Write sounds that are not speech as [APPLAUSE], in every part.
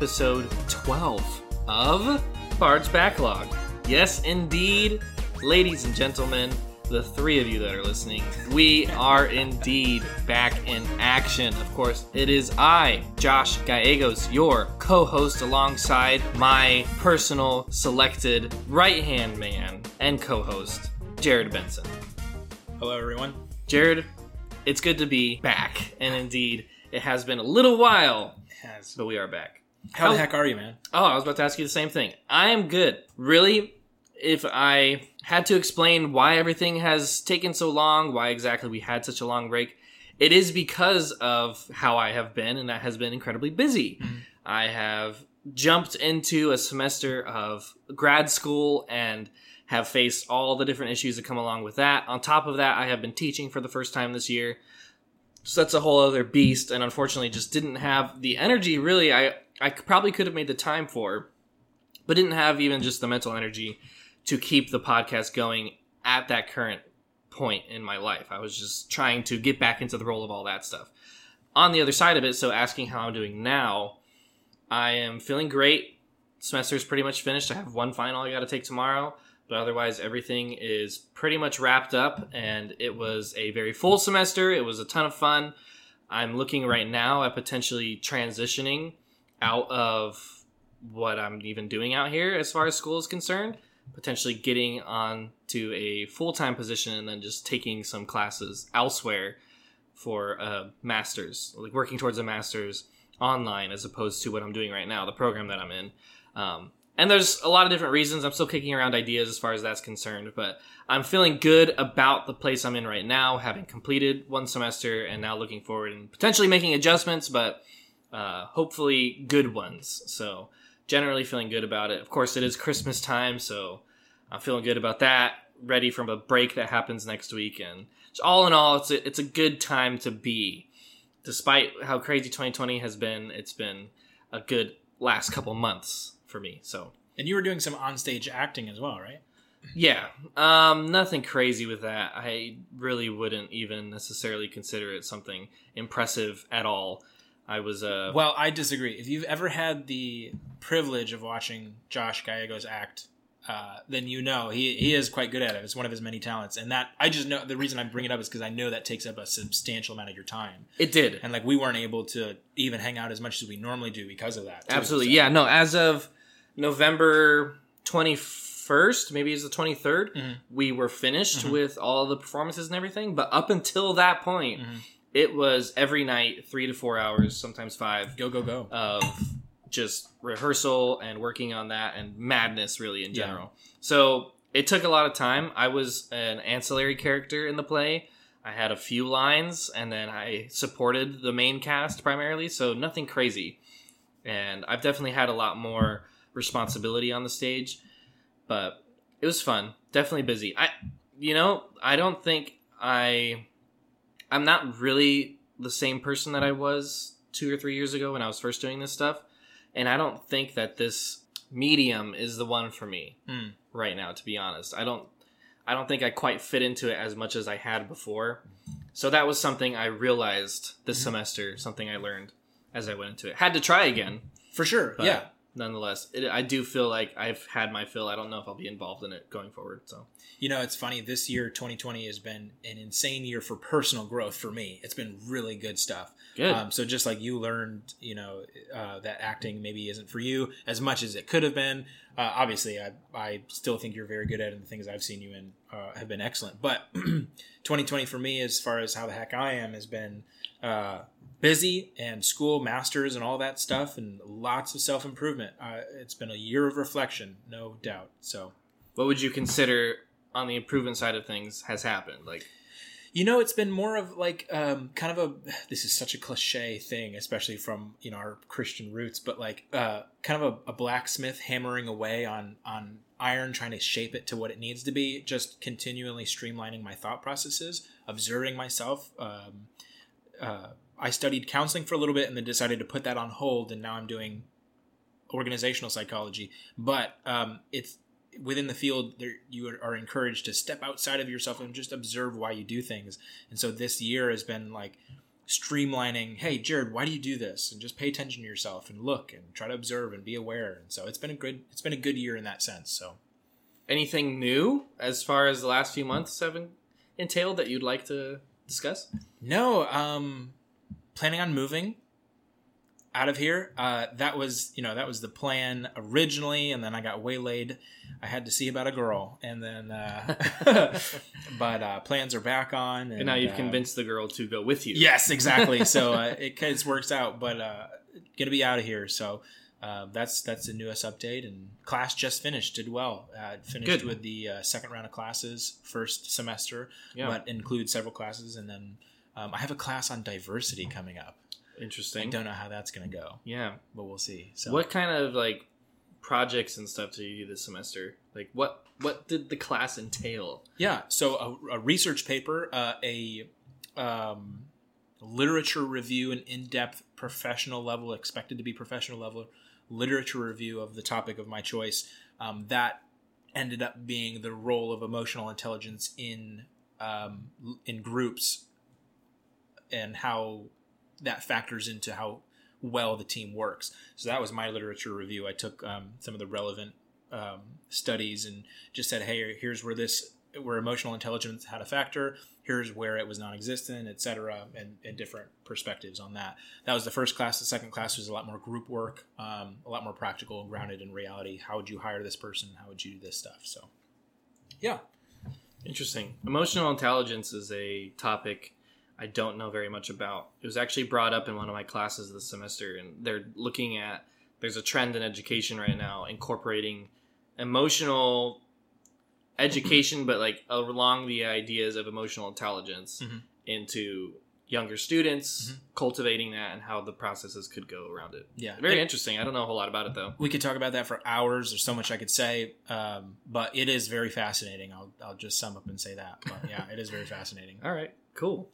and all to episode 12 of Bard's Backlog. Yes, indeed, ladies and gentlemen, the three of you that are listening, we are indeed back in action. Of course, it is I, Josh Gallegos, your co host, alongside my personal selected right hand man and co host, Jared Benson. Hello, everyone. Jared, it's good to be back, and indeed, it has been a little while, Has. but we are back. How How- the oh. heck are you, man? Oh, I was about to ask you the same thing. I am good. Really, if I had to explain why everything has taken so long, why exactly we had such a long break, it is because of how I have been, and that has been incredibly busy. Mm-hmm. I have jumped into a semester of grad school and have faced all the different issues that come along with that. On top of that, I have been teaching for the first time this year. So that's a whole other beast, and unfortunately, just didn't have the energy. Really, I I probably could have made the time for, but didn't have even just the mental energy to keep the podcast going at that current point in my life. I was just trying to get back into the role of all that stuff. On the other side of it, so asking how I'm doing now, I am feeling great. Semester's pretty much finished. I have one final I got to take tomorrow, but otherwise everything is pretty much wrapped up and it was a very full semester. It was a ton of fun. I'm looking right now at potentially transitioning out of what I'm even doing out here as far as school is concerned, potentially getting on to a full-time position and then just taking some classes elsewhere for a master's, like working towards a master's online as opposed to what I'm doing right now, the program that I'm in. Um, and there's a lot of different reasons. I'm still kicking around ideas as far as that's concerned, but I'm feeling good about the place I'm in right now, having completed one semester and now looking forward and potentially making adjustments, but uh, hopefully good ones. So generally feeling good about it. Of course, it is Christmas time, so I'm feeling good about that. Ready from a break that happens next week, and just all in all, it's a, it's a good time to be. Despite how crazy 2020 has been, it's been a good last couple months for me. So And you were doing some onstage acting as well, right? yeah, um, nothing crazy with that. I really wouldn't even necessarily consider it something impressive at all. I was uh, Well, I disagree. If you've ever had the privilege of watching Josh Gallegos act, uh, then you know he, he is quite good at it. It's one of his many talents. And that, I just know, the reason I bring it up is because I know that takes up a substantial amount of your time. it did And like, we weren't able to even hang out as much as we normally do because of that. too. Absolutely. So- Yeah, no, as of November 21st, maybe it's the 23rd, Mhm. we were finished Mhm. with all the performances and everything. But up until that point, Mhm. It was every night, three to four hours, sometimes five, Go, go, go. of just rehearsal and working on that and madness, really, in Yeah. general. So it took a lot of time. I was an ancillary character in the play. I had a few lines, and then I supported the main cast primarily, so nothing crazy. And I've definitely had a lot more responsibility on the stage, but it was fun. Definitely busy. I, you know, I don't think I, I'm not really the same person that I was two or three years ago when I was first doing this stuff, and I don't think that this medium is the one for me Hmm. right now. To be honest, I don't, I don't think I quite fit into it as much as I had before. So that was something I realized this Mhm. semester, something I learned as I went into it. Had to try again, For sure. yeah. Nonetheless, it, I do feel like I've had my fill. I don't know if I'll be involved in it going forward. So You know, it's funny. This year, 2020, has been an insane year for personal growth for me. It's been really good stuff. good. Um, so just like you learned, you know, uh, that acting maybe isn't for you as much as it could have been. Uh, obviously, I, I still think you're very good at it, and the things I've seen you in uh, have been excellent. But [CLEARS THROAT] 2020 for me, as far as how the heck I am, has been uh, busy and school, masters, and all that stuff, and lots of self improvement. Uh, it's been a year of reflection, no doubt. So what would you consider on the improvement side of things has happened? Like, You know, it's been more of like um, kind of a. [SIGHS] This is such a cliche thing, especially from you know our Christian roots, but like uh, kind of a, a blacksmith hammering away on on iron, trying to shape it to what it needs to be. Just continually streamlining my thought processes, observing myself. Um, uh, I studied counseling for a little bit, and then decided to put that on hold, and now I'm doing organizational psychology. But um, it's within the field there you are- encouraged to step outside of yourself and just observe why you do things and so this year has been like streamlining. Hey, Jared, why do you do this? And just pay attention to yourself and look and try to observe and be aware. And so it's been a good it's been a good year in that sense. So Anything new as far as the last few months have en- entailed that you'd like to discuss? no, um, planning on moving out of here. Uh, that was you know that was the plan originally, and then I got waylaid. I had to see about a girl, and then uh, [LAUGHS] but uh, plans are back on. And, And now you've uh, convinced the girl to go with you. Yes, exactly. [LAUGHS] so uh, it kind of works out, but uh, gonna be out of here. So uh, that's that's the newest update. And class just finished, did well. Uh, finished Good. with the uh, second round of classes, first semester, Yeah. but includes several classes. And then um, I have a class on diversity coming up. Interesting. I don't know how that's gonna go, Yeah. but we'll see. So What kind of like projects and stuff do you do this semester? Like what what did the class entail? Yeah, so a, a research paper, uh, a um, literature review, an in-depth professional level, expected to be professional level literature review of the topic of my choice. Um, that ended up being the role of emotional intelligence in um, in groups, and how that factors into how well the team works. So that was my literature review. I took um, some of the relevant um, studies and just said, "Hey, here's where this where emotional intelligence had a factor. Here's where it was non-existent, etc." And, and different perspectives on that. That was the first class. The second class was a lot more group work, um, a lot more practical, and grounded in reality. How would you hire this person? How would you do this stuff? So, yeah, Interesting. Emotional intelligence is a topic I don't know very much about. It was actually brought up in one of my classes this semester, and they're looking at there's a trend in education right now incorporating emotional education, but like along the ideas of emotional intelligence Mhm. into younger students, Mhm. cultivating that and how the processes could go around it. yeah. Very It- interesting. I don't know a whole lot about it though. we could talk about that for hours. There's so much I could say, um, but it is very fascinating. I'll, I'll just sum up and say that. But yeah, it is very fascinating. [LAUGHS] All right, cool.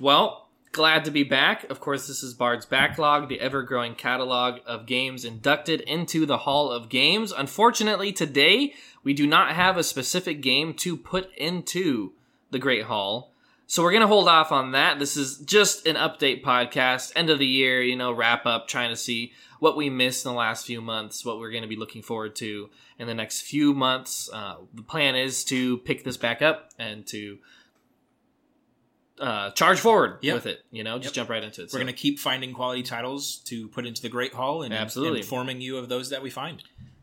Well, glad to be back. Of course, this is Bard's Backlog, the ever growing catalog of games inducted into the Hall of Games. Unfortunately, today we do not have a specific game to put into the Great Hall. So we're going to hold off on that. This is just an update podcast, end of the year, you know, wrap up, trying to see what we missed in the last few months, what we're going to be looking forward to in the next few months. Uh, the plan is to pick this back up and to uh, charge forward Yep. with it. You know, just Yep. jump right into it. We're going to keep finding quality titles to put into the Great Hall and Absolutely. informing you of those that we find.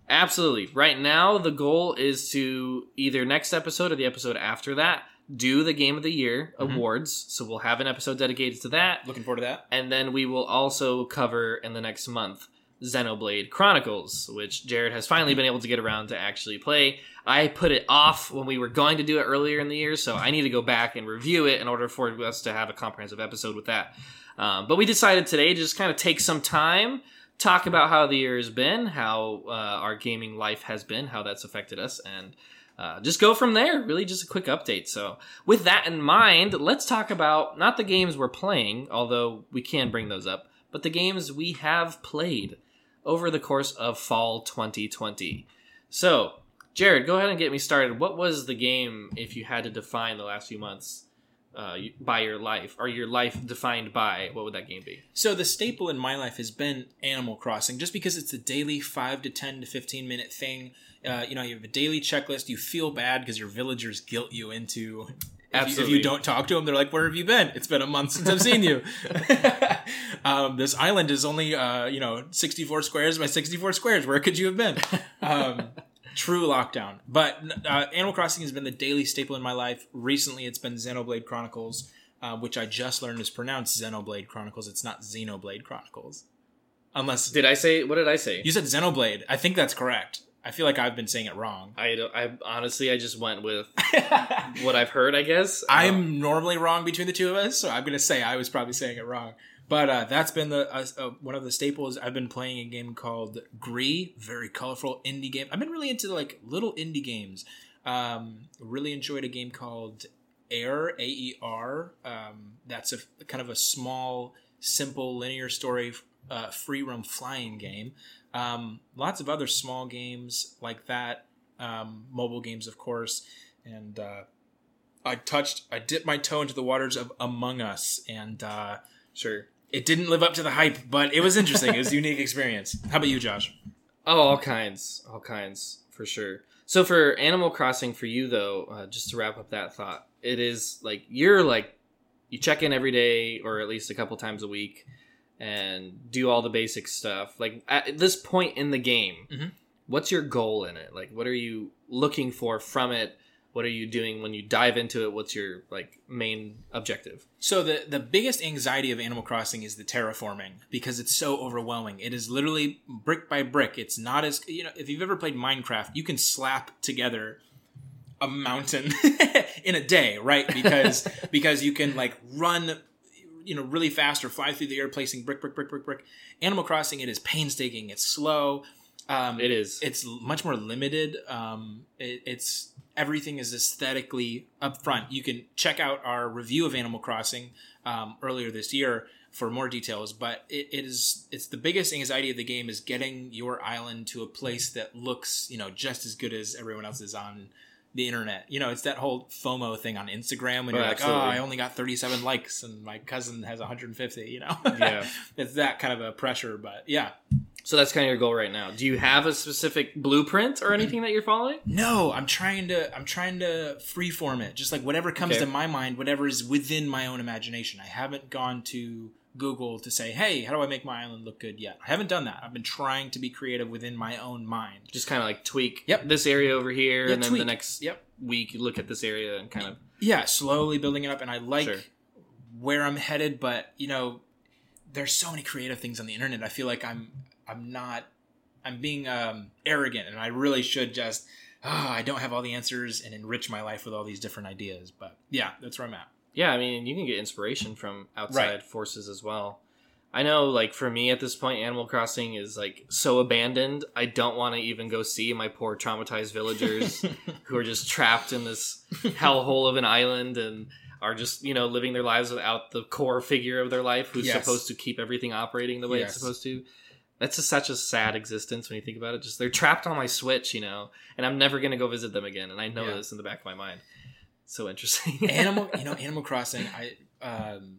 Absolutely. Right now, the goal is to either next episode or the episode after that do the Game of the Year Mhm. awards. So we'll have an episode dedicated to that, Looking forward to that. and then we will also cover in the next month Xenoblade Chronicles, which Jared has finally been able to get around to actually play. I put it off when we were going to do it earlier in the year, so I need to go back and review it in order for us to have a comprehensive episode with that. Um, but we decided today to just kind of take some time, talk about how the year has been, how uh, our gaming life has been, how that's affected us, and uh, just go from there. Really, just a quick update. So, with that in mind, let's talk about not the games we're playing, although we can bring those up, but the games we have played over the course of fall 2020. So, Jared, go ahead and get me started. What was the game, if you had to define the last few months uh, by your life, or your life defined by, what would that game be? So the staple in my life has been Animal Crossing, just because it's a daily five to ten to fifteen minute thing. Uh, you know, you have a daily checklist. You feel bad because your villagers guilt you into. If you, if you don't talk to them, they're like, "Where have you been? It's been a month since I've seen you." [LAUGHS] um, this island is only, uh, you know, sixty-four squares by sixty-four squares. Where could you have been? Um, [LAUGHS] true lockdown. But uh, Animal Crossing has been the daily staple in my life. Recently, it's been Xenoblade Chronicles, uh, which I just learned is pronounced Xenoblade Chronicles. It's not Xenoblade Chronicles. Unless Did I say, what did I say? you said Xenoblade. I think that's correct. I feel like I've been saying it wrong. I, I honestly, I just went with [LAUGHS] what I've heard, I guess. Um, I'm normally wrong between the two of us, so I'm going to say I was probably saying it wrong. But uh, that's been the uh, uh, one of the staples. I've been playing a game called GRIS, very colorful indie game. I've been really into like little indie games. Um, really enjoyed a game called Air, A E R. Um, that's a kind of a small, simple linear story, uh, free roam flying game. Um, lots of other small games like that, um, mobile games, of course, and uh, I touched, I dipped my toe into the waters of Among Us, and uh, Sure. It didn't live up to the hype, but it was interesting. it was a [LAUGHS] unique experience. How about you, Josh? Oh, all kinds, all kinds for sure. So for Animal Crossing, for you though, uh, just to wrap up that thought, it is like you're like you check in every day or at least a couple times a week and do all the basic stuff. Like at this point in the game, Mhm. what's your goal in it? Like what are you looking for from it? What are you doing when you dive into it? What's your like main objective? So the the biggest anxiety of Animal Crossing is the terraforming because it's so overwhelming. It is literally brick by brick. It's not as you know if you've ever played Minecraft, you can slap together a mountain [LAUGHS] in a day, right? Because [LAUGHS] because you can like run you know really fast or fly through the air placing brick brick brick brick brick. Animal Crossing it is painstaking, it's slow. Um, It is. it's much more limited. Um, it, it's everything is aesthetically upfront. You can check out our review of Animal Crossing um, earlier this year for more details. But it, it is it's the biggest anxiety of the game is getting your island to a place that looks you know just as good as everyone else's on the internet. You know, it's that whole FOMO thing on Instagram when Oh, you're like, oh. I only got 37 likes and my cousin has 150. You know, Yeah. [LAUGHS] it's that kind of a pressure. But yeah, So that's kind of your goal right now. Do you have a specific blueprint or anything that you're following? No, I'm trying to I'm trying to freeform it. Just like whatever comes Okay. to my mind, whatever is within my own imagination. I haven't gone to Google to say, "Hey, how do I make my island look good?" yet. I haven't done that. I've been trying to be creative within my own mind. Just kind of like tweak Yep. this area over here, Yeah, and then the next Yep. week you look at this area and kind of Yeah, slowly building it up and I like Sure. where I'm headed, but you know, there's so many creative things on the internet. I feel like I'm I'm not I'm being um arrogant and I really should just oh, I don't have all the answers and enrich my life with all these different ideas. But yeah, that's where I'm at. yeah. I mean, you can get inspiration from outside Right. forces as well. I know, like for me at this point, Animal Crossing is like so abandoned. I don't want to even go see my poor traumatized villagers [LAUGHS] who are just trapped in this hellhole of an island and are just you know living their lives without the core figure of their life who's Yes. supposed to keep everything operating the way Yes. it's supposed to that's just such a sad existence when you think about it just they're trapped on my switch you know and i'm never going to go visit them again and i know Yeah. this in the back of my mind so interesting [LAUGHS] Animal, you know, Animal Crossing. I um,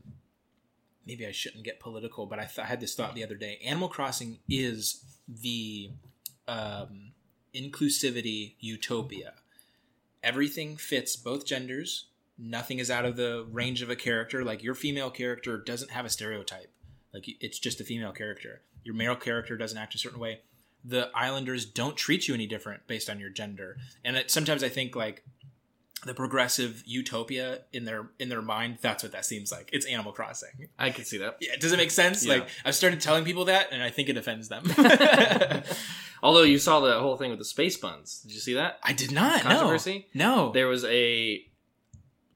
maybe I shouldn't get political, but I, th- I had this thought the other day. Animal Crossing is the um, inclusivity utopia. Everything fits both genders. Nothing is out of the range of a character. Like your female character doesn't have a stereotype. Like it's just a female character. Your male character doesn't act a certain way. The Islanders don't treat you any different based on your gender. And it, sometimes I think like the progressive utopia in their in their mind that's what that seems like it's animal crossing i can see that yeah does it make sense Yeah. like i've started telling people that and i think it offends them [LAUGHS] although you saw the whole thing with the space buns did you see that i did not Controversy? no no there was a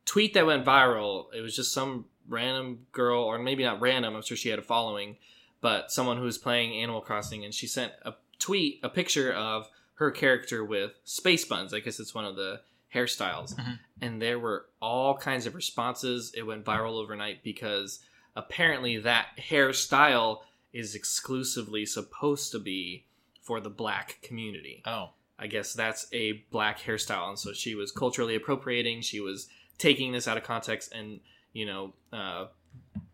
tweet that went viral. It was just some random girl, or maybe not random. I'm sure she had a following, but someone who was playing Animal Crossing, and she sent a tweet, a picture of her character with space buns. I guess it's one of the hairstyles, Mhm. and there were all kinds of responses. It went viral overnight because apparently that hairstyle is exclusively supposed to be for the black community. oh I guess that's a black hairstyle, and so she was culturally appropriating. She was taking this out of context and you know uh,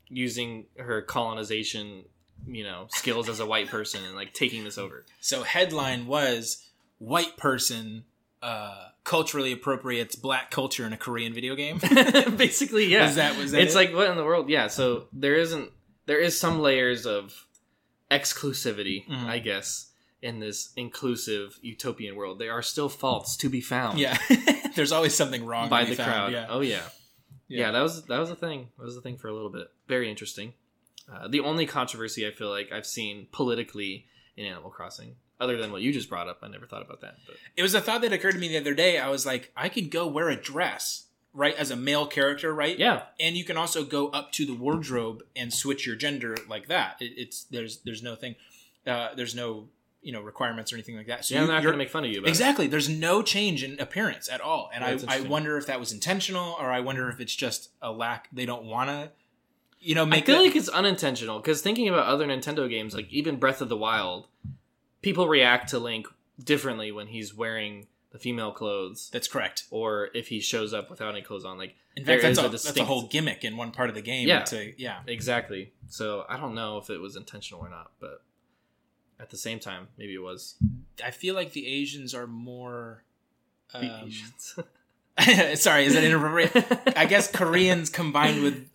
using her colonization you know skills as a white person and like taking this over. so headline was white person uh culturally appropriates black culture in a korean video game [LAUGHS] Basically, yeah. was that was that it's it? like what in the world? Yeah. So there isn't there is some layers of exclusivity, Mhm. I guess, in this inclusive utopian world. There are still faults to be found. yeah [LAUGHS] there's always something wrong by the found, crowd. yeah Oh yeah. Yeah. yeah, That was that was a thing. That was a thing for a little bit. Very interesting. Uh, the only controversy I feel like I've seen politically in Animal Crossing, other than what you just brought up, I never thought about that. But It was a thought that occurred to me the other day. I was like, I could go wear a dress, right, as a male character, right? yeah, And you can also go up to the wardrobe and switch your gender like that. It, it's there's there's no thing, uh, there's no you know requirements or anything like that. So yeah, I'm you- not you're- going to make fun of you about it. exactly. There's no change in appearance at all, and Yeah, I I wonder if that was intentional or I wonder if it's just a lack. They don't want to, you know, I make. feel that- like it's unintentional because thinking about other Nintendo games, like even Breath of the Wild, people react to Link differently when he's wearing the female clothes, That's correct. or if he shows up without any clothes on. Like In fact, that's a, a that's a whole gimmick in one part of the game. Yeah. To, yeah. exactly. So I don't know if it was intentional or not, but at the same time, maybe it was. I feel like the Asians are more. The um, Asians. [LAUGHS] [LAUGHS] sorry, is that inappropriate? I guess Koreans combined with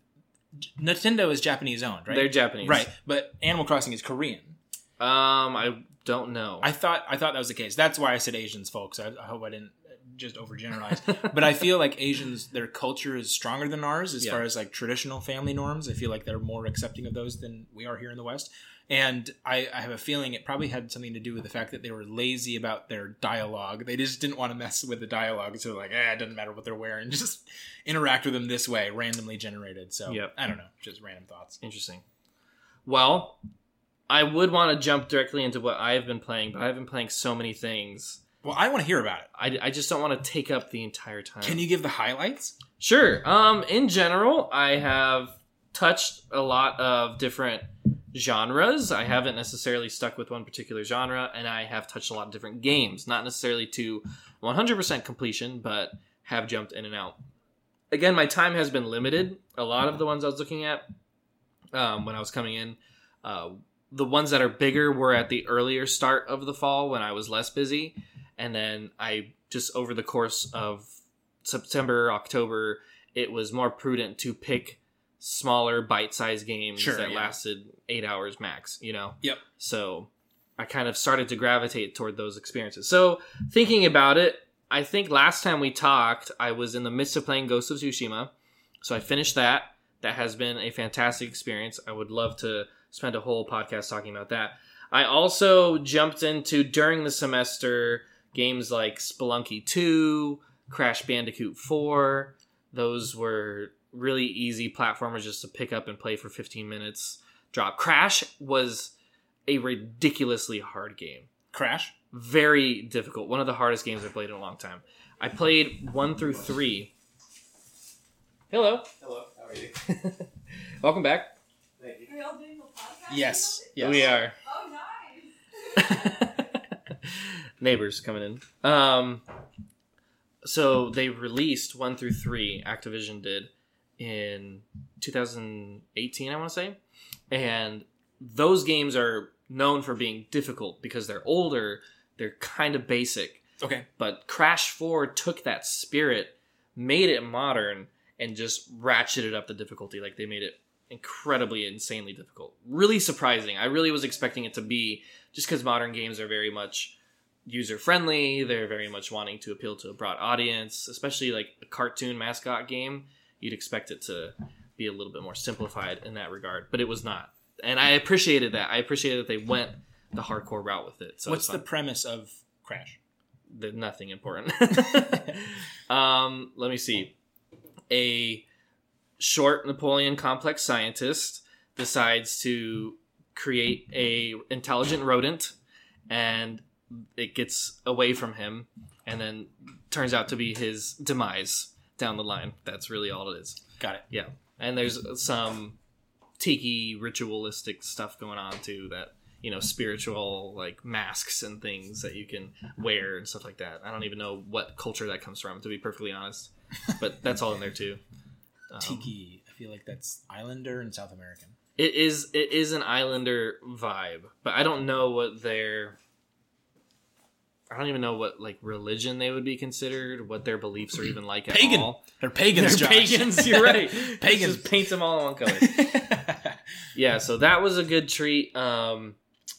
Nintendo is Japanese owned, right? They're Japanese, right, but Animal Crossing is Korean. Um, I don't know. I thought I thought that was the case. That's why I said Asians, folks. I, I hope I didn't just overgeneralize. [LAUGHS] but I feel like Asians, their culture is stronger than ours as Yeah. far as like traditional family norms. I feel like they're more accepting of those than we are here in the West. And I, I have a feeling it probably had something to do with the fact that they were lazy about their dialogue. They just didn't want to mess with the dialogue, so like, eh, it doesn't matter what they're wearing, [LAUGHS] just interact with them this way, randomly generated. So Yep. I don't know, just random thoughts. Interesting. Well, I would want to jump directly into what I have been playing, but I've been playing so many things. Well, I want to hear about it. I, I just don't want to take up the entire time. Can you give the highlights? Sure. Um, in general, I have touched a lot of different genres. I haven't necessarily stuck with one particular genre, and I have touched a lot of different games. Not necessarily to 100% completion, but have jumped in and out. Again, my time has been limited. A lot of the ones I was looking at um, when I was coming in, uh, the ones that are bigger were at the earlier start of the fall when I was less busy. And then I just over the course of September, October, it was more prudent to pick smaller bite-sized games Sure, that yeah. lasted eight hours max. You know. Yep. So I kind of started to gravitate toward those experiences. So thinking about it, I think last time we talked, I was in the midst of playing Ghost of Tsushima. So I finished that. That has been a fantastic experience. I would love to spend a whole podcast talking about that. I also jumped into during the semester games like Spelunky 2, Crash Bandicoot 4. Those were really easy platformers just to pick up and play for 15 minutes. Drop. Crash was a ridiculously hard game. Crash. Very difficult. One of the hardest games I've played in a long time. I played 1 through 3. Hello. Hello, how are you? [LAUGHS] Welcome back. Thank you. Are y'all doing a podcast? Yes. Yes. We are. Oh, nice. [LAUGHS] neighbors coming in. Um, so they released one through three. Activision did in 2018, I want to say, and those games are known for being difficult because they're older. They're kind of basic, Okay. but Crash Four took that spirit, made it modern, and just ratcheted up the difficulty. Like they made it incredibly, insanely difficult. Really surprising. I really was expecting it to be just because modern games are very much user friendly. They're very much wanting to appeal to a broad audience, especially like a cartoon mascot game. You'd expect it to be a little bit more simplified in that regard, but it was not. And I appreciated that. I appreciated that they went the hardcore route with it. So What's the premise of Crash? There's nothing important. [LAUGHS] [LAUGHS] um, let me see. A short Napoleon complex scientist decides to create a intelligent rodent, and it gets away from him, and then turns out to be his demise down the line. That's really all it is. Got it. Yeah, and there's some tiki ritualistic stuff going on too that you know spiritual like masks and things that you can wear and stuff like that. I don't even know what culture that comes from to be perfectly honest, but that's all in there too. Um, [LAUGHS] Tiki. I feel like that's Islander and South American. It is it is an islander vibe, but I don't know what their I don't even know what like religion they would be considered, what their beliefs are even like at Pagan. all. They're pagans. They're Josh. pagans. [LAUGHS] You're right. [LAUGHS] Pagans. Just paint them all in one color. [LAUGHS] yeah, so that was a good treat. Um,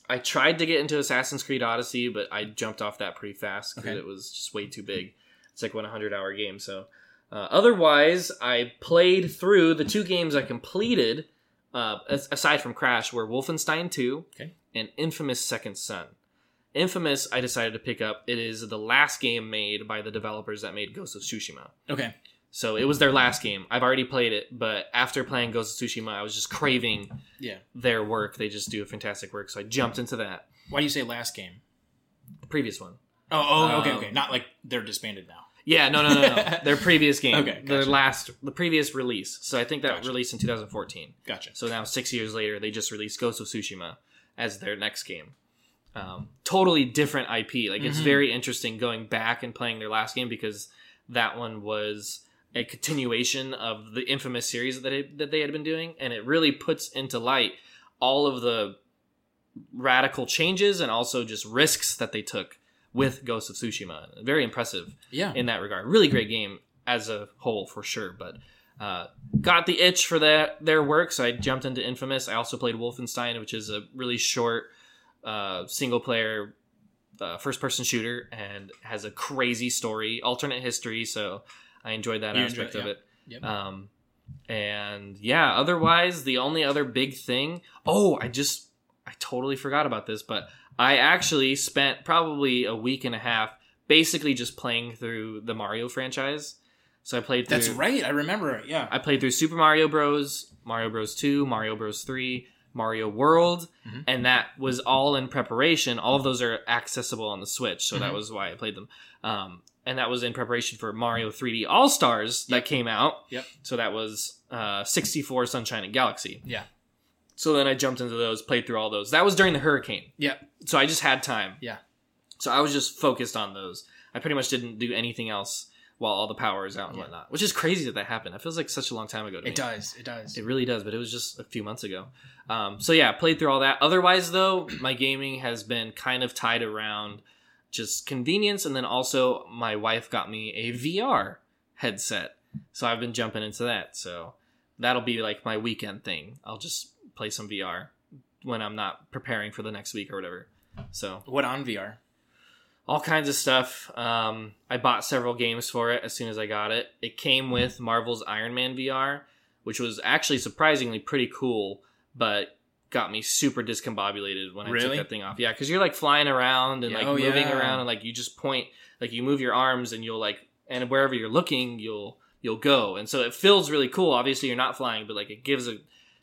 I tried to get into Assassin's Creed Odyssey, but I jumped off that pretty fast because Okay. it was just way too big. It's like one 100 hour game. So, uh, otherwise, I played through the two games I completed, uh, aside from Crash, were Wolfenstein 2 Okay. and Infamous Second Son. Infamous, I decided to pick up. It is the last game made by the developers that made Ghost of Tsushima. okay. So it was their last game. I've already played it, but after playing Ghost of Tsushima, I was just craving Yeah. their work. They just do a fantastic work. So I jumped into that. Why do you say last game? The previous one. Oh, oh, okay, Um, okay. Not like they're disbanded now. Yeah, no, no, no, no. [LAUGHS] their previous game. Okay, Their last, the previous release. So I think that Gotcha. released in 2014. Gotcha. So now, six years later, they just released Ghost of Tsushima as their next game. Um, totally different IP. Like it's Mhm. very interesting going back and playing their last game because that one was a continuation of the infamous series that they, that they had been doing, and it really puts into light all of the radical changes and also just risks that they took with Ghost of Tsushima. Very impressive Yeah. in that regard. Really great game as a whole for sure, but uh, got the itch for that their work, so I jumped into Infamous. I also played Wolfenstein, which is a really short uh, single player uh, first person shooter and has a crazy story, alternate history. So I enjoyed that You aspect enjoy- of it. Yep. Um, and yeah, otherwise, the only other big thing. Oh, I just I totally forgot about this, but I actually spent probably a week and a half basically just playing through the Mario franchise. So I played through. That's right. I remember it. Yeah. I played through Super Mario Bros, Mario Bros 2, Mario Bros 3, Mario World, Mhm. and that was all in preparation. All of those are accessible on the Switch, so that Mhm. was why I played them. Um, and that was in preparation for Mario 3D All Stars that Yep. came out. Yep. So that was uh, 64 Sunshine and Galaxy. Yeah. So then I jumped into those, played through all those. That was during the hurricane. Yeah. So I just had time. Yeah. So I was just focused on those. I pretty much didn't do anything else while all the power is out and Yeah. whatnot, which is crazy that that happened. It feels like such a long time ago to me. It does. It does. It really does, but it was just a few months ago. Um, so yeah, played through all that. Otherwise, though, [CLEARS THROAT] my gaming has been kind of tied around just convenience, and then also my wife got me a VR headset, so I've been jumping into that. So that'll be like my weekend thing. I'll just play some VR when I'm not preparing for the next week or whatever. So What on VR? All kinds of stuff. Um, I bought several games for it as soon as I got it. It came with Marvel's Iron Man VR, which was actually surprisingly pretty cool, but got me super discombobulated when I Really? took that thing off. Yeah, because you're like flying around and Yeah, like oh, moving yeah. around and like you just point, like you move your arms and you'll like, and wherever you're looking, you'll you'll go. And so it feels really cool. Obviously, you're not flying, but like it gives a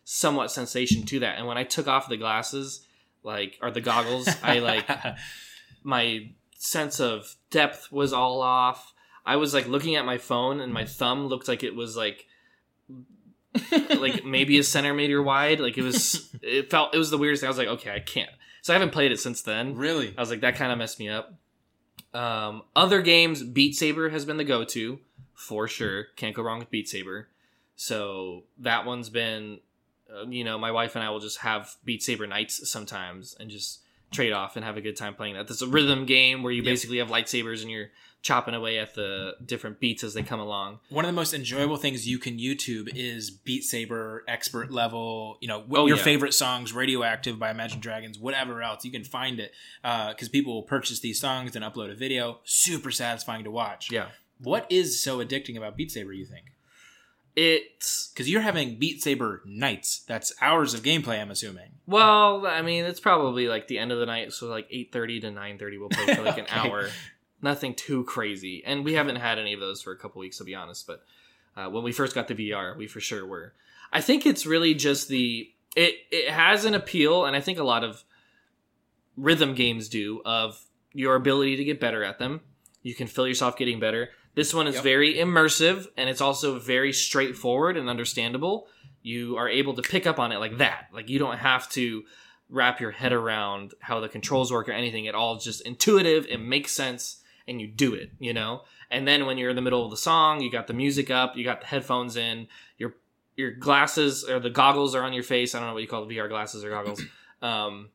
somewhat sensation to that. And when I took off the glasses, like or the goggles, I like [LAUGHS] my sense of depth was all off. I was like looking at my phone and my thumb looked like it was like like [LAUGHS] maybe a centimeter wide. Like it was [LAUGHS] it felt it was the weirdest thing. I was like, okay, I can't. So I haven't played it since then. really. I was like, that kind of messed me up. Um, other games, Beat Saber has been the go to for sure. Can't go wrong with Beat Saber. So that one's been, uh, you know, my wife and I will just have Beat Saber nights sometimes and just trade off and have a good time playing that. That's a rhythm game where you Yep. basically have lightsabers and you're chopping away at the different beats as they come along. One of the most enjoyable things you can YouTube is Beat Saber expert level. You know, Oh, your yeah. favorite songs, "Radioactive" by Imagine Dragons, whatever else you can find it, uh, because people will purchase these songs and upload a video. Super satisfying to watch. Yeah. What is so addicting about Beat Saber? You think? It's Because you're having Beat Saber nights. That's hours of gameplay. I'm assuming. well, I mean, it's probably like the end of the night, so like eight thirty to nine thirty. We'll play for like an [LAUGHS] hour. Nothing too crazy, and we haven't had any of those for a couple weeks, to be honest. But uh, when we first got the VR, we for sure were. I think it's really just the it. It has an appeal, and I think a lot of rhythm games do of your ability to get better at them. You can feel yourself getting better. This one is Yep. very immersive and it's also very straightforward and understandable. You are able to pick up on it like that. Like you don't have to wrap your head around how the controls work or anything. at all It's just intuitive, it makes sense, and you do it, you know? And then when you're in the middle of the song, you got the music up, you got the headphones in, your your glasses or the goggles are on your face. I don't know what you call the VR glasses or goggles. [CLEARS THROAT] Um,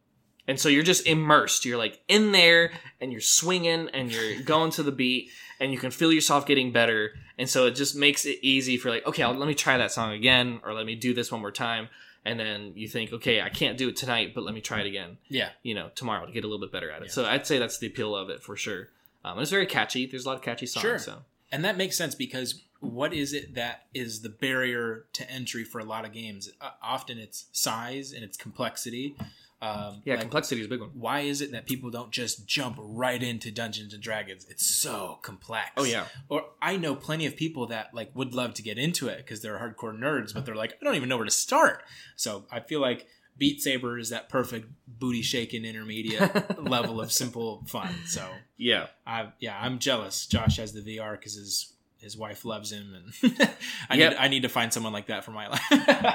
and so you're just immersed. You're like in there and you're swinging and you're [LAUGHS] going to the beat and you can feel yourself getting better. And so it just makes it easy for like, okay, I'll, let me try that song again or let me do this one more time. And then you think, okay, I can't do it tonight, but let me try it again, Yeah. you know, tomorrow to get a little bit better at it. Yeah. So I'd say that's the appeal of it for sure. Um, and it's very catchy. There's a lot of catchy songs. Sure. So And that makes sense because what is it that is the barrier to entry for a lot of games? Uh, often it's size and it's complexity. Um, yeah, like, complexity is a big one. why is it that people don't just jump right into Dungeons and Dragons? It's so complex. Oh yeah. Or I know plenty of people that like would love to get into it because they're hardcore nerds, but they're like, I don't even know where to start. So I feel like Beat Saber is that perfect booty shaking intermediate [LAUGHS] level of simple fun. So Yeah. I yeah, I'm jealous. Josh has the VR because his his wife loves him, and [LAUGHS] I Yep. need I need to find someone like that for my life.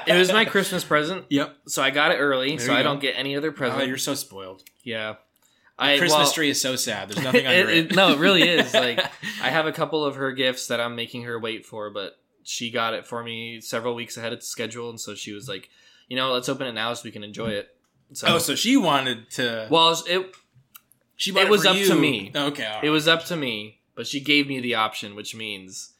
It was my Christmas present. Yep. So I got it early, There so I go. don't get any other present. Oh, you're so spoiled. Yeah. I Christmas well, tree is so sad. There's [LAUGHS] nothing under it. it- no, it really is. Like [LAUGHS] I have a couple of her gifts that I'm making her wait for, but she got it for me several weeks ahead of schedule, and so she was like, you know, let's open it now so we can enjoy it. So, oh, so she wanted to. well, it she it was up to me. Okay, right. it was up to me, but she gave me the option, which means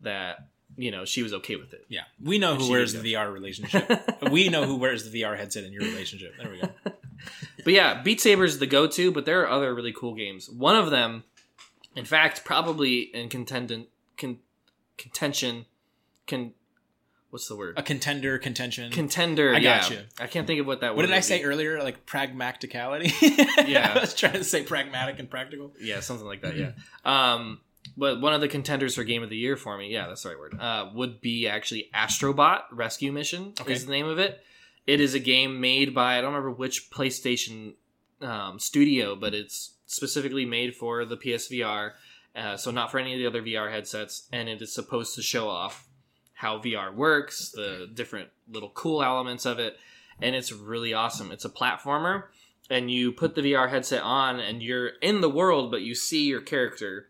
that you know she was okay with it. Yeah, we know who wears the VR relationship. [LAUGHS] we know who wears the VR headset in your relationship. There we go. [LAUGHS] But yeah, Beat Saber is the go-to, but there are other really cool games. One of them, in fact, probably in contendant con, contention, can what's the word? A contender, contention. Contender. I yeah, got you. I can't think of what that. what word did I say be. earlier? Like pragmaticality. Yeah. [LAUGHS] I was trying to say pragmatic and practical. Yeah, something like that. [CLEARS THROAT] Yeah. Um, but one of the contenders for Game of the Year for me, yeah, that's the right word. Uh, would be actually Astrobot Rescue Mission Okay. is the name of it. It is a game made by I don't remember which PlayStation um, studio, but it's specifically made for the PSVR, uh, so not for any of the other VR headsets, and it is supposed to show off how VR works, the different little cool elements of it, and it's really awesome. It's a platformer, and you put the VR headset on, and you're in the world, but you see your character.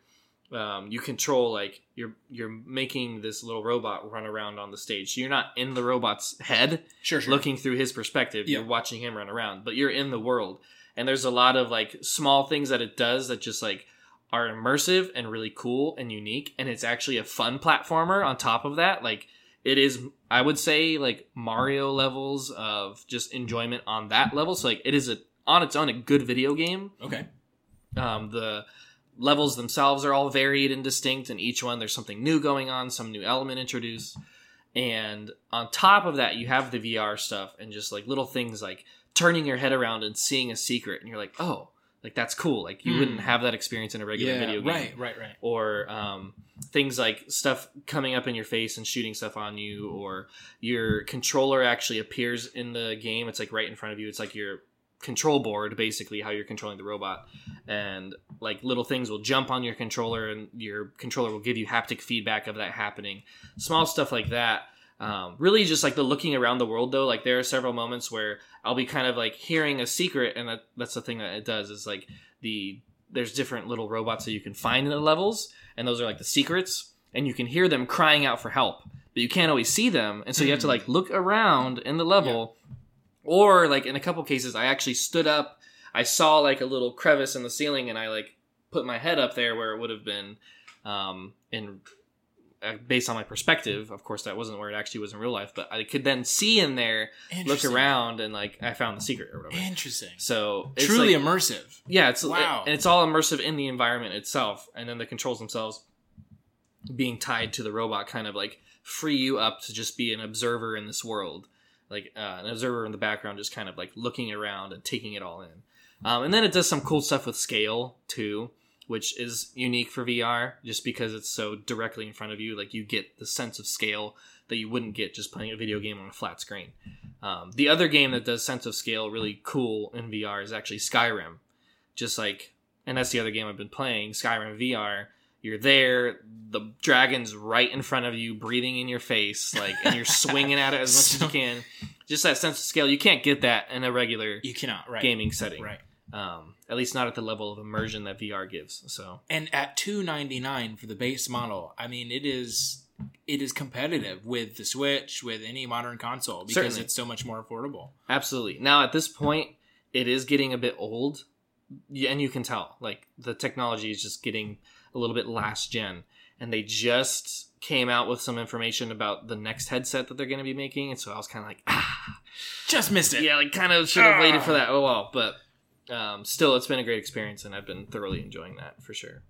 Um, you control like you're you're making this little robot run around on the stage. So you're not in the robot's head Sure, sure. looking through his perspective. Yeah. You're watching him run around, but you're in the world. And there's a lot of like small things that it does that just like are immersive and really cool and unique. And it's actually a fun platformer on top of that. Like it is, I would say, like Mario levels of just enjoyment on that level. So like it is a on its own a good video game. Okay. Um, the levels themselves are all varied and distinct, and each one there's something new going on, some new element introduced. And on top of that, you have the VR stuff and just like little things like turning your head around and seeing a secret, and you're like, oh, like that's cool. Like you Hmm. wouldn't have that experience in a regular yeah. video game Right. Right. Right. or um, things like stuff coming up in your face and shooting stuff on you, or your controller actually appears in the game. It's like right in front of you. It's like your control board, basically, how you're controlling the robot. And like little things will jump on your controller, and your controller will give you haptic feedback of that happening. Small stuff like that. Um, really, just like the looking around the world, though. Like there are several moments where I'll be kind of like hearing a secret, and that, that's the thing that it does is like the there's different little robots that you can find in the levels, and those are like the secrets, and you can hear them crying out for help, but you can't always see them, and so you have to like look around in the level, or like in a couple cases, I actually stood up, I saw like a little crevice in the ceiling, and I like put my head up there where it would have been, um, in based on my perspective. Of course, that wasn't where it actually was in real life, but I could then see in there, look around, and like I found the secret or whatever. Interesting. So it's Truly like- immersive. yeah, it's Wow. and it's all immersive in the environment itself, and then the controls themselves being tied to the robot kind of like free you up to just be an observer in this world, like uh, an observer in the background, just kind of like looking around and taking it all in. Um, and then it does some cool stuff with scale too, which is unique for VR, just because it's so directly in front of you. Like you get the sense of scale that you wouldn't get just playing a video game on a flat screen. Um, the other game that does sense of scale really cool in VR is actually Skyrim. Just like, and that's the other game I've been playing, Skyrim VR. You're there, the dragon's right in front of you, breathing in your face, like, and you're [LAUGHS] swinging at it as much as you can. Just that sense of scale. You can't get that in a regular You cannot. Right. gaming setting. Right. Um, at least not at the level of immersion that VR gives. So and at 299 for the base model i mean it is it is competitive with the switch with any modern console because Certainly. it's so much more affordable Absolutely. Now at this point, it is getting a bit old, and you can tell. Like the technology is just getting a little bit last gen, and they just came out with some information about the next headset that they're going to be making, and so I was kind of like, ah, just missed it yeah, like kind of should have waited for that. Oh well, but um, still, it's been a great experience, and I've been thoroughly enjoying that for sure.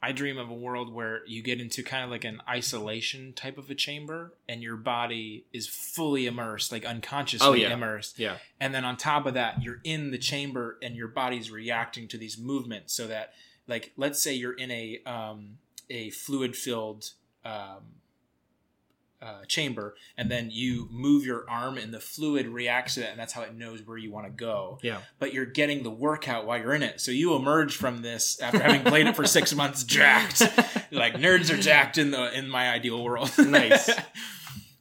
i dream of a world where you get into kind of like an isolation type of a chamber and your body is fully immersed like unconsciously Oh, yeah. immersed Yeah, and then on top of that you're in the chamber and your body's reacting to these movements so that like let's say you're in a um, a fluid filled um, uh, chamber and then you move your arm and the fluid reacts to that and that's how it knows where you want to go yeah, but you're getting the workout while you're in it so you emerge from this after having played it for six [LAUGHS] months jacked like nerds are jacked in the in my ideal world Nice. [LAUGHS]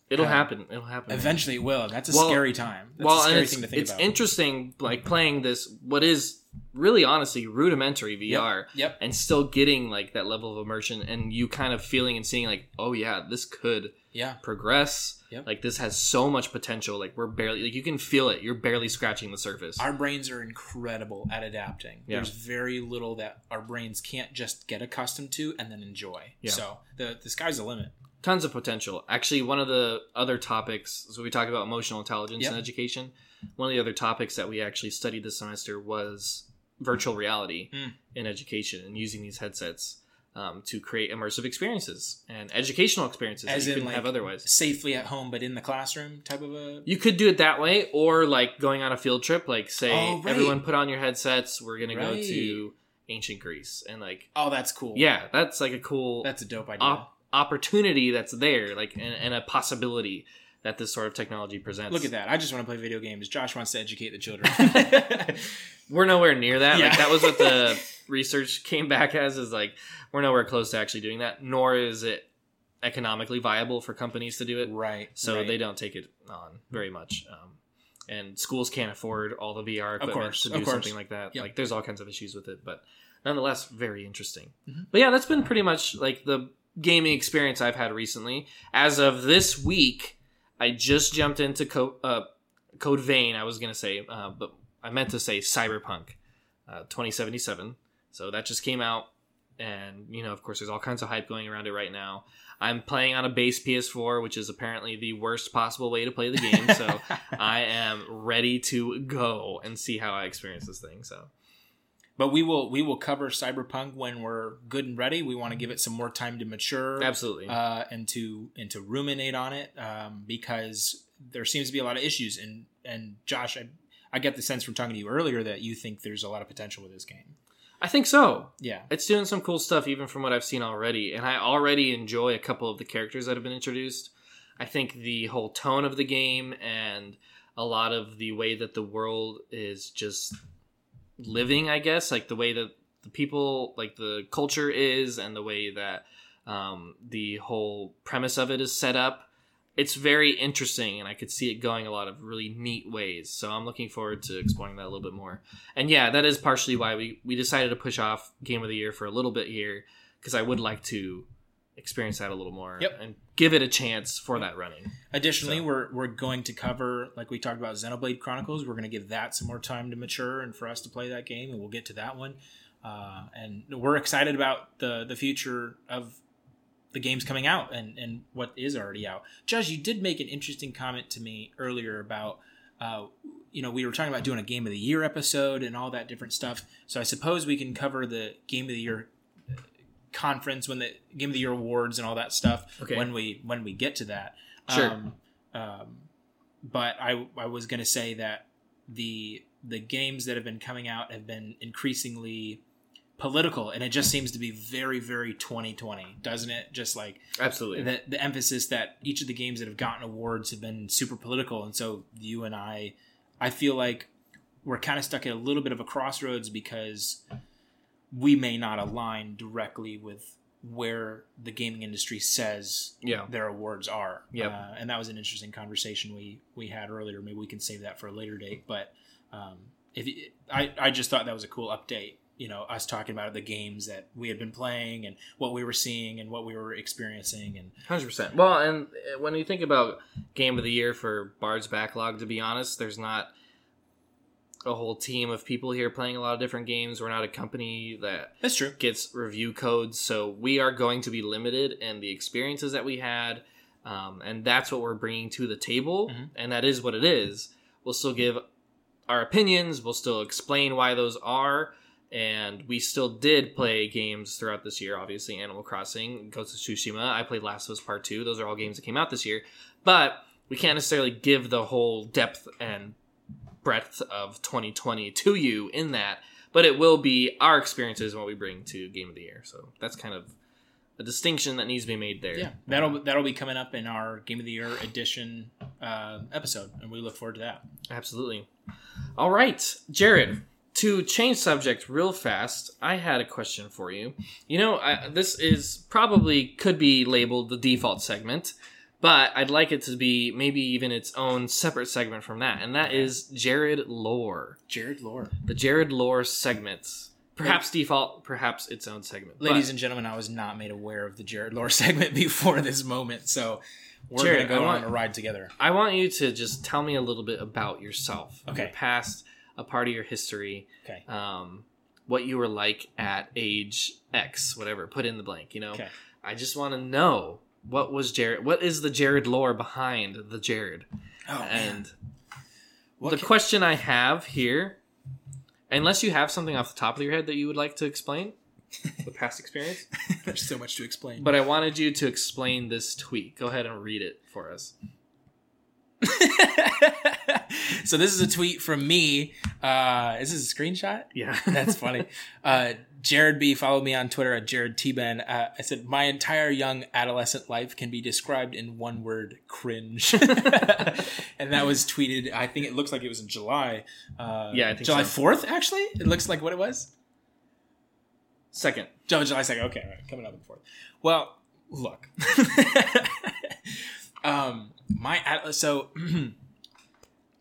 It'll Um, happen. It'll happen. Eventually, it will. That's a Well- scary time. That's well, a scary and it's, thing to think it's about. interesting, like playing this. What is really honestly rudimentary VR Yep. and still getting like that level of immersion and you kind of feeling and seeing like, oh yeah, this could Yeah. progress. Yep. Like this has so much potential. Like we're barely like you can feel it. You're barely scratching the surface. Our brains are incredible at adapting. Yeah. There's very little that our brains can't just get accustomed to and then enjoy. Yeah. So the the sky's the limit. Tons of potential. Actually, one of the other topics, so we talk about emotional intelligence Yep. in education. One of the other topics that we actually studied this semester was virtual reality Mm. in education and using these headsets um, to create immersive experiences and educational experiences As that you couldn't like, have otherwise. Safely at home, but in the classroom type of a. You could do it that way, or like going on a field trip. Like, say, Oh, right. everyone put on your headsets. We're gonna go to ancient Greece, and like, Oh, that's cool. yeah, that's like a cool That's a dope idea. op- opportunity that's there, like, and, and a possibility that this sort of technology presents. Look at that. I just want to play video games. Josh wants to educate the children. [LAUGHS] We're nowhere near that. Yeah. Like, that was what the [LAUGHS] research came back as. Is like, we're nowhere close to actually doing that. Nor is it economically viable for companies to do it. right. so right. they don't take it on very much. Um, and schools can't afford all the VR equipment course, to do something like that. Yep. Like there's all kinds of issues with it, but nonetheless, very interesting. Mhm. But yeah, that's been pretty much like the gaming experience I've had recently. As of this week, I just jumped into Code, uh, Code Vein. I was gonna say, uh, but I meant to say Cyberpunk uh, 2077. So that just came out, and you know, of course, there's all kinds of hype going around it right now. I'm playing on a base PS4, which is apparently the worst possible way to play the game. So [LAUGHS] I am ready to go and see how I experience this thing. So But we will we will cover Cyberpunk when we're good and ready. We want to give it some more time to mature, absolutely, uh, and to and to ruminate on it um, because there seems to be a lot of issues. And and Josh, I I get the sense from talking to you earlier that you think there's a lot of potential with this game. I think so. Yeah, It's doing some cool stuff, even from what I've seen already, and I already enjoy a couple of the characters that have been introduced. I think the whole tone of the game and a lot of the way that the world is just living, I guess, like the way that the people, like the culture is, and the way that um, the whole premise of it is set up. It's very interesting, and I could see it going a lot of really neat ways. So I'm looking forward to exploring that a little bit more. And yeah, that is partially why we, we decided to push off Game of the Year for a little bit here, because I would like to experience that a little more Yep. and give it a chance for that running. Additionally, So- we're we're going to cover like we talked about Xenoblade Chronicles. We're going to give that some more time to mature and for us to play that game, and we'll get to that one. Uh, and we're excited about the the future of the games coming out and and what is already out. Josh, you did make an interesting comment to me earlier about. Uh, you know, we were talking about doing a game of the year episode and all that different stuff. So I suppose we can cover the game of the year conference when the game of the year awards and all that stuff Okay. when we when we get to that. Sure. Um, um, but I I was going to say that the the games that have been coming out have been increasingly political, and it just seems to be very very 2020, doesn't it? Just like Absolutely. the the emphasis that each of the games that have gotten awards have been super political, and so you and I, I feel like we're kind of stuck at a little bit of a crossroads because we may not align directly with where the gaming industry says yeah. their awards are. Yep. Uh, and that was an interesting conversation we we had earlier. Maybe we can save that for a later date. But um, if I I just thought that was a cool update. You know, us talking about the games that we had been playing and what we were seeing and what we were experiencing and Hundred percent. Well, and uh, when you think about game of the year for Bard's Backlog, to be honest, there's not a whole team of people here playing a lot of different games. We're not a company that that's true. gets review codes, so we are going to be limited in the experiences that we had, um, and that's what we're bringing to the table, Mhm. and that is what it is. We'll still give our opinions. We'll still explain why those are. And we still did play games throughout this year. Obviously, Animal Crossing, Ghost of Tsushima. I played Last of Us Part Two. Those are all games that came out this year. But we can't necessarily give the whole depth and breadth of 2020 to you in that. But it will be our experiences and what we bring to Game of the Year. So that's kind of a distinction that needs to be made there. Yeah, that'll that'll be coming up in our Game of the Year edition uh, episode, and we look forward to that. Absolutely. All right, Jared. To change subject real fast, I had a question for you. You know, I, this is probably could be labeled the default segment, But I'd like it to be maybe even its own separate segment from that, and that is Jared Lore. Jared Lore. The Jared Lore segments. Perhaps default, perhaps its own segment. Ladies But and gentlemen, I was not made aware of the Jared Lore [LAUGHS] segment before this moment, so we're Jared, gonna go want- on a ride together. I want you to just tell me a little bit about yourself. Okay. Your past, a part of your history, Okay. um, what you were like at age X, whatever. Put in the blank, you know? Okay. I just want to know what was Jared, what is the Jared lore behind the Jared? Oh, and the can- question I have here, unless you have something off the top of your head that you would like to explain, the [LAUGHS] past experience, There's so much to explain. but I wanted you to explain this tweet. Go ahead and read it for us. [LAUGHS] so this is a tweet from me. Uh, is this a screenshot? Yeah. That's funny. [LAUGHS] Uh, Jared B followed me on Twitter at Jared T Ben. Uh, I said my entire young adolescent life can be described in one word: cringe. [LAUGHS] and that was tweeted. I think it looks like it was in July. Uh, Yeah, I think July so. fourth. Actually, it looks like what it was. Second. Oh, July second. Okay, all right, coming up the fourth. Well, look. [LAUGHS] um, my ad- so [CLEARS THROAT]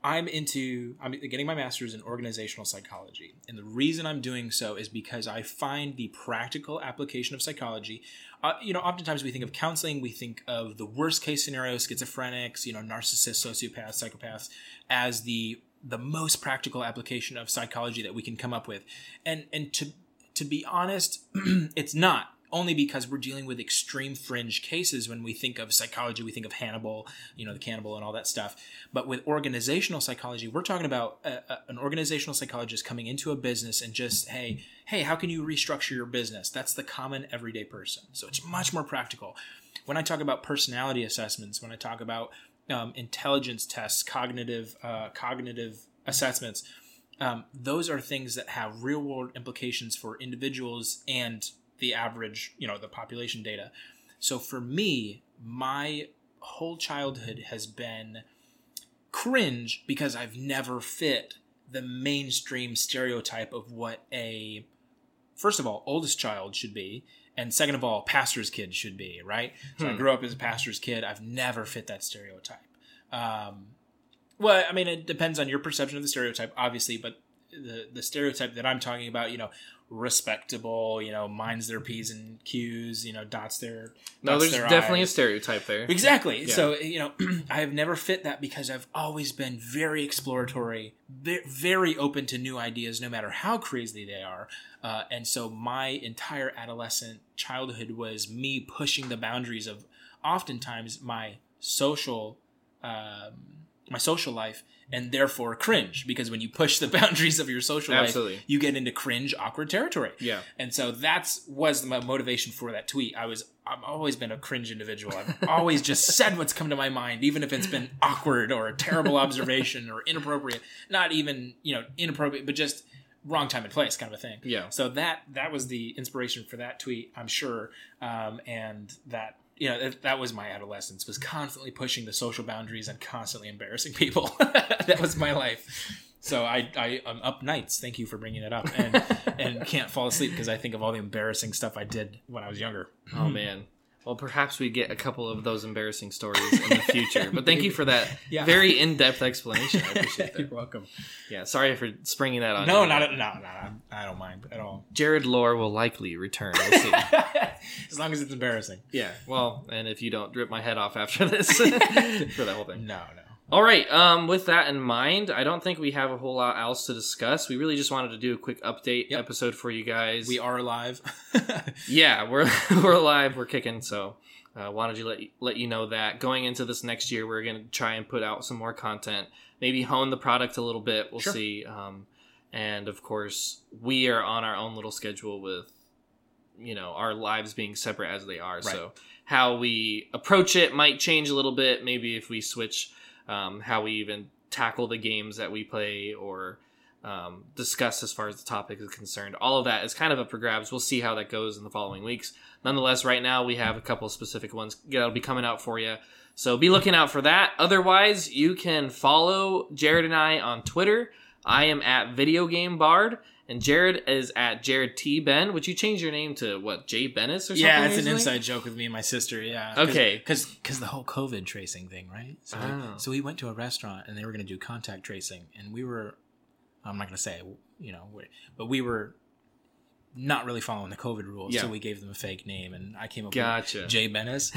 I'm into I'm getting my master's in organizational psychology, and the reason I'm doing so is because I find the practical application of psychology. Uh, you know, oftentimes we think of counseling, we think of the worst case scenario, schizophrenics, you know, narcissists, sociopaths, psychopaths, as the the most practical application of psychology that we can come up with, and and to to be honest, [CLEARS THROAT] it's not. Only because we're dealing with extreme fringe cases when we think of psychology, we think of Hannibal, you know, the cannibal and all that stuff. But with organizational psychology, we're talking about a, a, an organizational psychologist coming into a business and just, hey, hey, how can you restructure your business? That's the common everyday person. So it's much more practical. When I talk about personality assessments, when I talk about um, intelligence tests, cognitive uh, cognitive assessments, um, those are things that have real world implications for individuals and the average, you know, the population data. So for me, my whole childhood has been cringe because I've never fit the mainstream stereotype of what a first of all oldest child should be and second of all pastor's kid should be right so i Hmm. grew up as a pastor's kid i've never fit that stereotype um, well i mean it depends on your perception of the stereotype obviously but the the stereotype that i'm talking about you know respectable you know minds their p's and q's you know dots their No, dots there's their definitely a stereotype there. Exactly. Yeah. So, you know, [CLEARS THROAT] I have never fit that because I've always been very exploratory, very open to new ideas, no matter how crazy they are. Uh, and so, my entire adolescent childhood was me pushing the boundaries of oftentimes my social, um, my social life, and therefore cringe. Because when you push the [LAUGHS] boundaries of your social Absolutely. life, you get into cringe, awkward territory. Yeah. And so that's was my motivation for that tweet. I was I've always been a cringe individual. I've always just [LAUGHS] said what's come to my mind, even if it's been awkward or a terrible observation or inappropriate. Not even, you know, inappropriate, but just wrong time and place kind of a thing. Yeah. So that that was the inspiration for that tweet, I'm sure. Um, and that you know that, was my adolescence was constantly pushing the social boundaries and constantly embarrassing people. [LAUGHS] that was my life. So I, I I'm up nights. Thank you for bringing that up, and and can't fall asleep because I think of all the embarrassing stuff I did when I was younger. Oh man. Well, perhaps we get a couple of those embarrassing stories in the future. But thank you for that [LAUGHS] Yeah. very in-depth explanation. I appreciate [LAUGHS] that. You're welcome. Yeah, sorry for springing that on. No, you. not no, no, no. I don't mind at all. Jared Lore will likely return. We'll see. [LAUGHS] as long as it's embarrassing. yeah. Well, and if you don't rip my head off after this for that whole thing. No, no. All right. Um, with that in mind, I don't think we have a whole lot else to discuss. We really just wanted to do a quick update Yep. episode for you guys. We are alive. [LAUGHS] yeah, we're [LAUGHS] we're alive, we're kicking. So, uh, wanted to let you, let you know that going into this next year, we're gonna try and put out some more content. Maybe hone the product a little bit. We'll Sure. see. Um, and of course, we are on our own little schedule with, you know, our lives being separate as they are. So how we approach it might change a little bit. Maybe if we switch um, how we even tackle the games that we play or um, discuss as far as the topic is concerned. All of that is kind of up for grabs. We'll see how that goes in the following weeks. Nonetheless, right now we have a couple specific ones that'll be coming out for you. So be looking out for that. Otherwise, you can follow Jared and I on Twitter. I am at Video Game Bard, And Jared is at Jared T Ben. Would you change your name to what Jay Bennis or something? Yeah, it's an inside joke with me and my sister. Yeah. Okay. Because because the whole COVID tracing thing, right? So, Oh. we, ah. so we went to a restaurant and they were going to do contact tracing, and we were, I'm not going to say, you know, but we were not really following the COVID rules, Yeah. so we gave them a fake name, and I came up Gotcha. with Jay Bennis,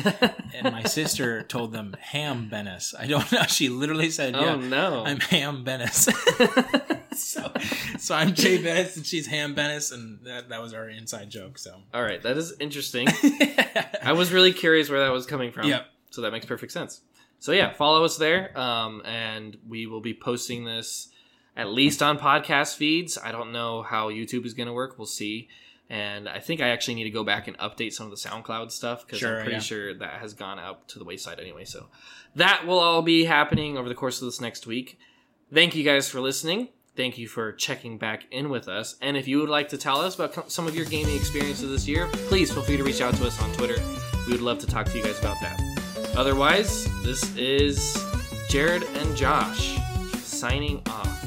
[LAUGHS] and my sister told them Ham Bennis. I don't know. She literally said, oh "Yeah, no. I'm Ham Bennis." [LAUGHS] [LAUGHS] so, [LAUGHS] so I'm Jay Bennis and she's Ham Bennis, and that, that was our inside joke. So, All right, that is interesting. [LAUGHS] I was really curious where that was coming from. Yep. So that makes perfect sense. So yeah, follow us there, um, and we will be posting this at least on podcast feeds. I don't know how YouTube is going to work. We'll see. And I think I actually need to go back and update some of the SoundCloud stuff because Sure, I'm pretty yeah. sure that has gone out to the wayside anyway. So that will all be happening over the course of this next week. Thank you guys for listening. Thank you for checking back in with us. And if you would like to tell us about some of your gaming experiences this year, please feel free to reach out to us on Twitter. We would love to talk to you guys about that. Otherwise, this is Jared and Josh signing off.